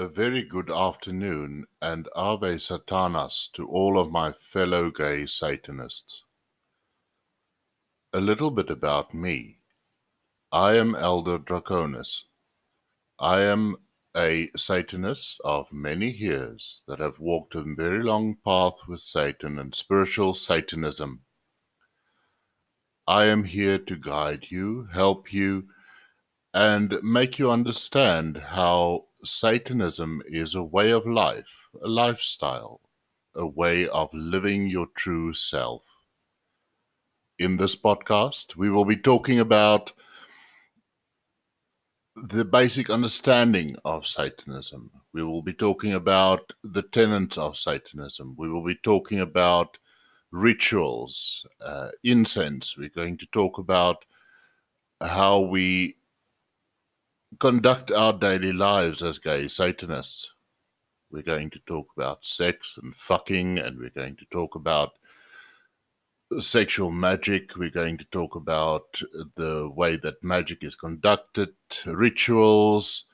A very good afternoon and Ave Satanas to all of my fellow gay Satanists. A little bit about me. I am Elder Draconis. I am a Satanist of many years that have walked a very long path with Satan and spiritual Satanism. I am here to guide you, help you, and make you understand how Satanism is a way of life, a lifestyle, a way of living your true self. In this podcast, we will be talking about the basic understanding of Satanism. We will be talking about the tenets of Satanism. We will be talking about rituals, uh, incense. We're going to talk about how we conduct our daily lives as gay Satanists. We're going to talk about sex and fucking, and we're going to talk about sexual magic. We're going to talk about the way that magic is conducted, rituals,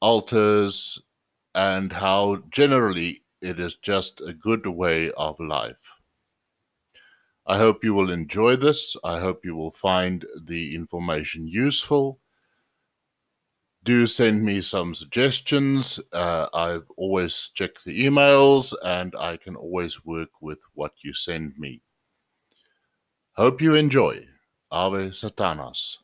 altars, and how generally it is just a good way of life. I hope you will enjoy this. I hope you will find the information useful do send me some suggestions. Uh, I always check the emails and I can always work with what you send me. Hope you enjoy. Ave Satanas.